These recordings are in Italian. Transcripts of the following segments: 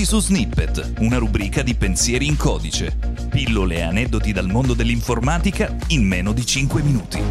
Benvenuti su Snippet, una rubrica di pensieri in codice. Pillole e aneddoti dal mondo dell'informatica in meno di 5 minuti.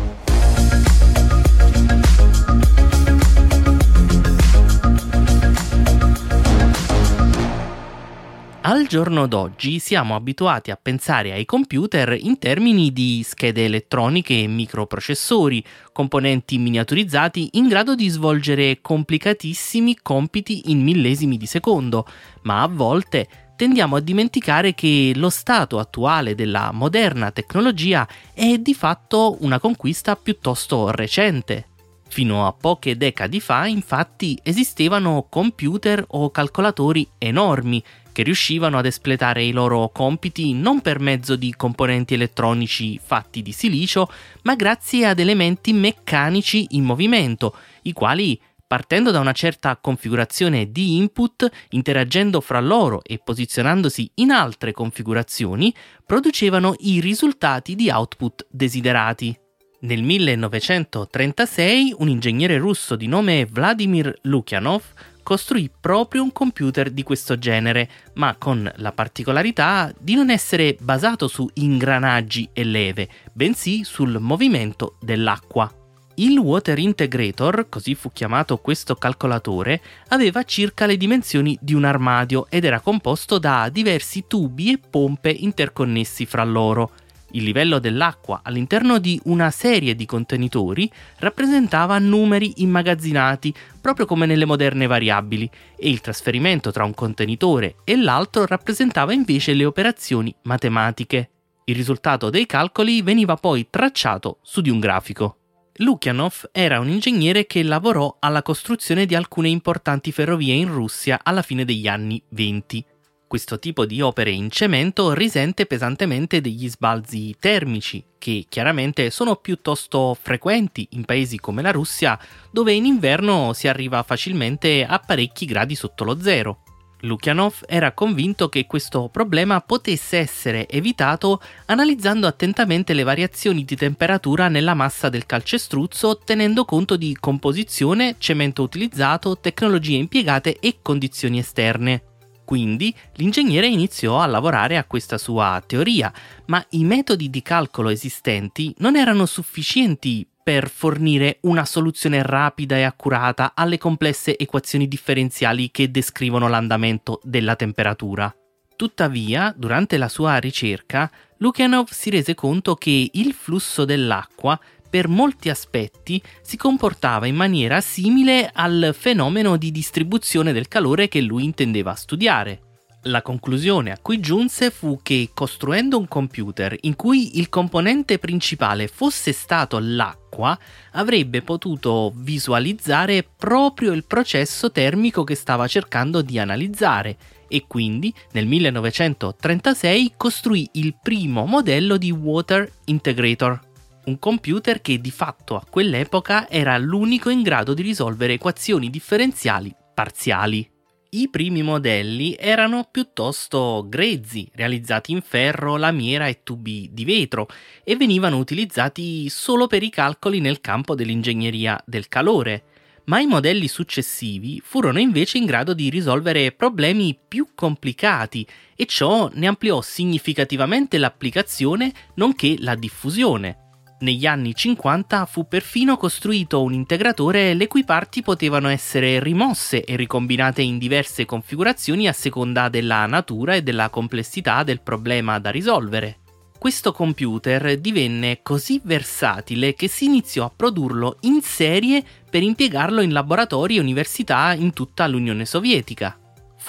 Al giorno d'oggi siamo abituati a pensare ai computer in termini di schede elettroniche e microprocessori, componenti miniaturizzati in grado di svolgere complicatissimi compiti in millesimi di secondo, ma a volte tendiamo a dimenticare che lo stato attuale della moderna tecnologia è di fatto una conquista piuttosto recente. Fino a poche decadi fa, infatti, esistevano computer o calcolatori enormi che riuscivano ad espletare i loro compiti non per mezzo di componenti elettronici fatti di silicio, ma grazie ad elementi meccanici in movimento, i quali partendo da una certa configurazione di input, interagendo fra loro e posizionandosi in altre configurazioni, producevano i risultati di output desiderati. Nel 1936 un ingegnere russo di nome Vladimir Lukyanov costruì proprio un computer di questo genere, ma con la particolarità di non essere basato su ingranaggi e leve, bensì sul movimento dell'acqua. Il Water Integrator, così fu chiamato questo calcolatore, aveva circa le dimensioni di un armadio ed era composto da diversi tubi e pompe interconnessi fra loro. Il livello dell'acqua all'interno di una serie di contenitori rappresentava numeri immagazzinati, proprio come nelle moderne variabili, e il trasferimento tra un contenitore e l'altro rappresentava invece le operazioni matematiche. Il risultato dei calcoli veniva poi tracciato su di un grafico. Lukyanov era un ingegnere che lavorò alla costruzione di alcune importanti ferrovie in Russia alla fine degli anni 20. Questo tipo di opere in cemento risente pesantemente degli sbalzi termici, che chiaramente sono piuttosto frequenti in paesi come la Russia, dove in inverno si arriva facilmente a parecchi gradi sotto lo zero. Lukyanov era convinto che questo problema potesse essere evitato analizzando attentamente le variazioni di temperatura nella massa del calcestruzzo tenendo conto di composizione, cemento utilizzato, tecnologie impiegate e condizioni esterne. Quindi l'ingegnere iniziò a lavorare a questa sua teoria, ma i metodi di calcolo esistenti non erano sufficienti per fornire una soluzione rapida e accurata alle complesse equazioni differenziali che descrivono l'andamento della temperatura. Tuttavia, durante la sua ricerca, Lukyanov si rese conto che il flusso dell'acqua per molti aspetti si comportava in maniera simile al fenomeno di distribuzione del calore che lui intendeva studiare. La conclusione a cui giunse fu che costruendo un computer in cui il componente principale fosse stato l'acqua, avrebbe potuto visualizzare proprio il processo termico che stava cercando di analizzare e quindi nel 1936 costruì il primo modello di Water Integrator un computer che di fatto a quell'epoca era l'unico in grado di risolvere equazioni differenziali parziali. I primi modelli erano piuttosto grezzi, realizzati in ferro, lamiera e tubi di vetro e venivano utilizzati solo per i calcoli nel campo dell'ingegneria del calore, ma i modelli successivi furono invece in grado di risolvere problemi più complicati e ciò ne ampliò significativamente l'applicazione nonché la diffusione. Negli anni 50 fu perfino costruito un integratore le cui parti potevano essere rimosse e ricombinate in diverse configurazioni a seconda della natura e della complessità del problema da risolvere. Questo computer divenne così versatile che si iniziò a produrlo in serie per impiegarlo in laboratori e università in tutta l'Unione Sovietica.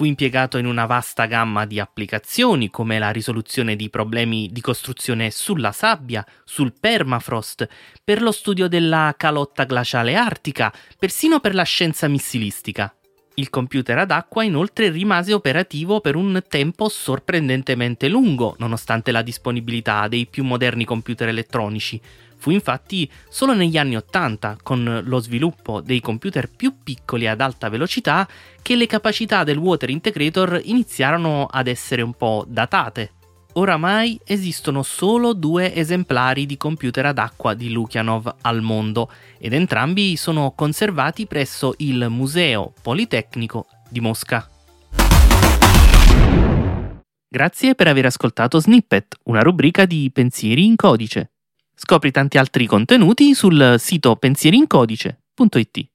Fu impiegato in una vasta gamma di applicazioni come la risoluzione di problemi di costruzione sulla sabbia, sul permafrost, per lo studio della calotta glaciale artica, persino per la scienza missilistica. Il computer ad acqua inoltre rimase operativo per un tempo sorprendentemente lungo, nonostante la disponibilità dei più moderni computer elettronici, Fu infatti solo negli anni Ottanta, con lo sviluppo dei computer più piccoli ad alta velocità, che le capacità del Water Integrator iniziarono ad essere un po' datate. Oramai esistono solo due esemplari di computer ad acqua di Lukyanov al mondo ed entrambi sono conservati presso il Museo Politecnico di Mosca. Grazie per aver ascoltato Snippet, una rubrica di Pensieri in codice. Scopri tanti altri contenuti sul sito pensieriincodice.it.